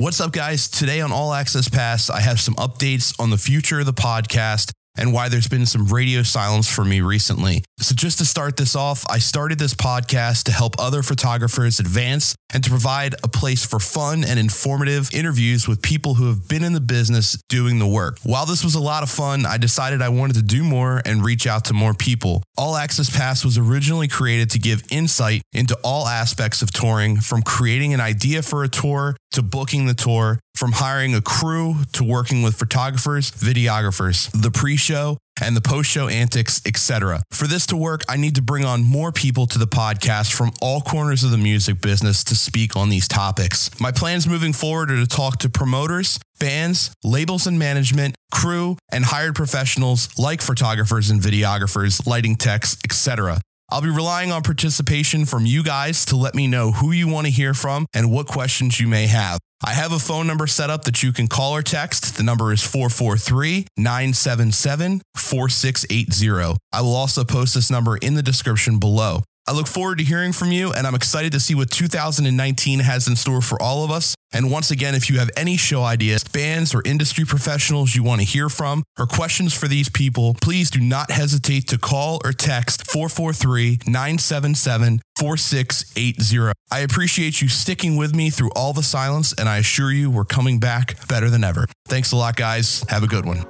What's up, guys? Today on All Access Pass, I have some updates on the future of the podcast and why there's been some radio silence for me recently. So, just to start this off, I started this podcast to help other photographers advance and to provide a place for fun and informative interviews with people who have been in the business doing the work. While this was a lot of fun, I decided I wanted to do more and reach out to more people. All Access Pass was originally created to give insight into all aspects of touring, from creating an idea for a tour to booking the tour, from hiring a crew to working with photographers, videographers, the pre show, and the post show antics, etc. For this to work, I need to bring on more people to the podcast from all corners of the music business to speak on these topics. My plans moving forward are to talk to promoters, bands, labels and management, crew, and hired professionals like photographers and videographers, lighting techs, etc. I'll be relying on participation from you guys to let me know who you want to hear from and what questions you may have. I have a phone number set up that you can call or text. The number is 443 977 4680. I will also post this number in the description below. I look forward to hearing from you, and I'm excited to see what 2019 has in store for all of us. And once again, if you have any show ideas, bands, or industry professionals you want to hear from, or questions for these people, please do not hesitate to call or text 443 977 4680. I appreciate you sticking with me through all the silence, and I assure you we're coming back better than ever. Thanks a lot, guys. Have a good one.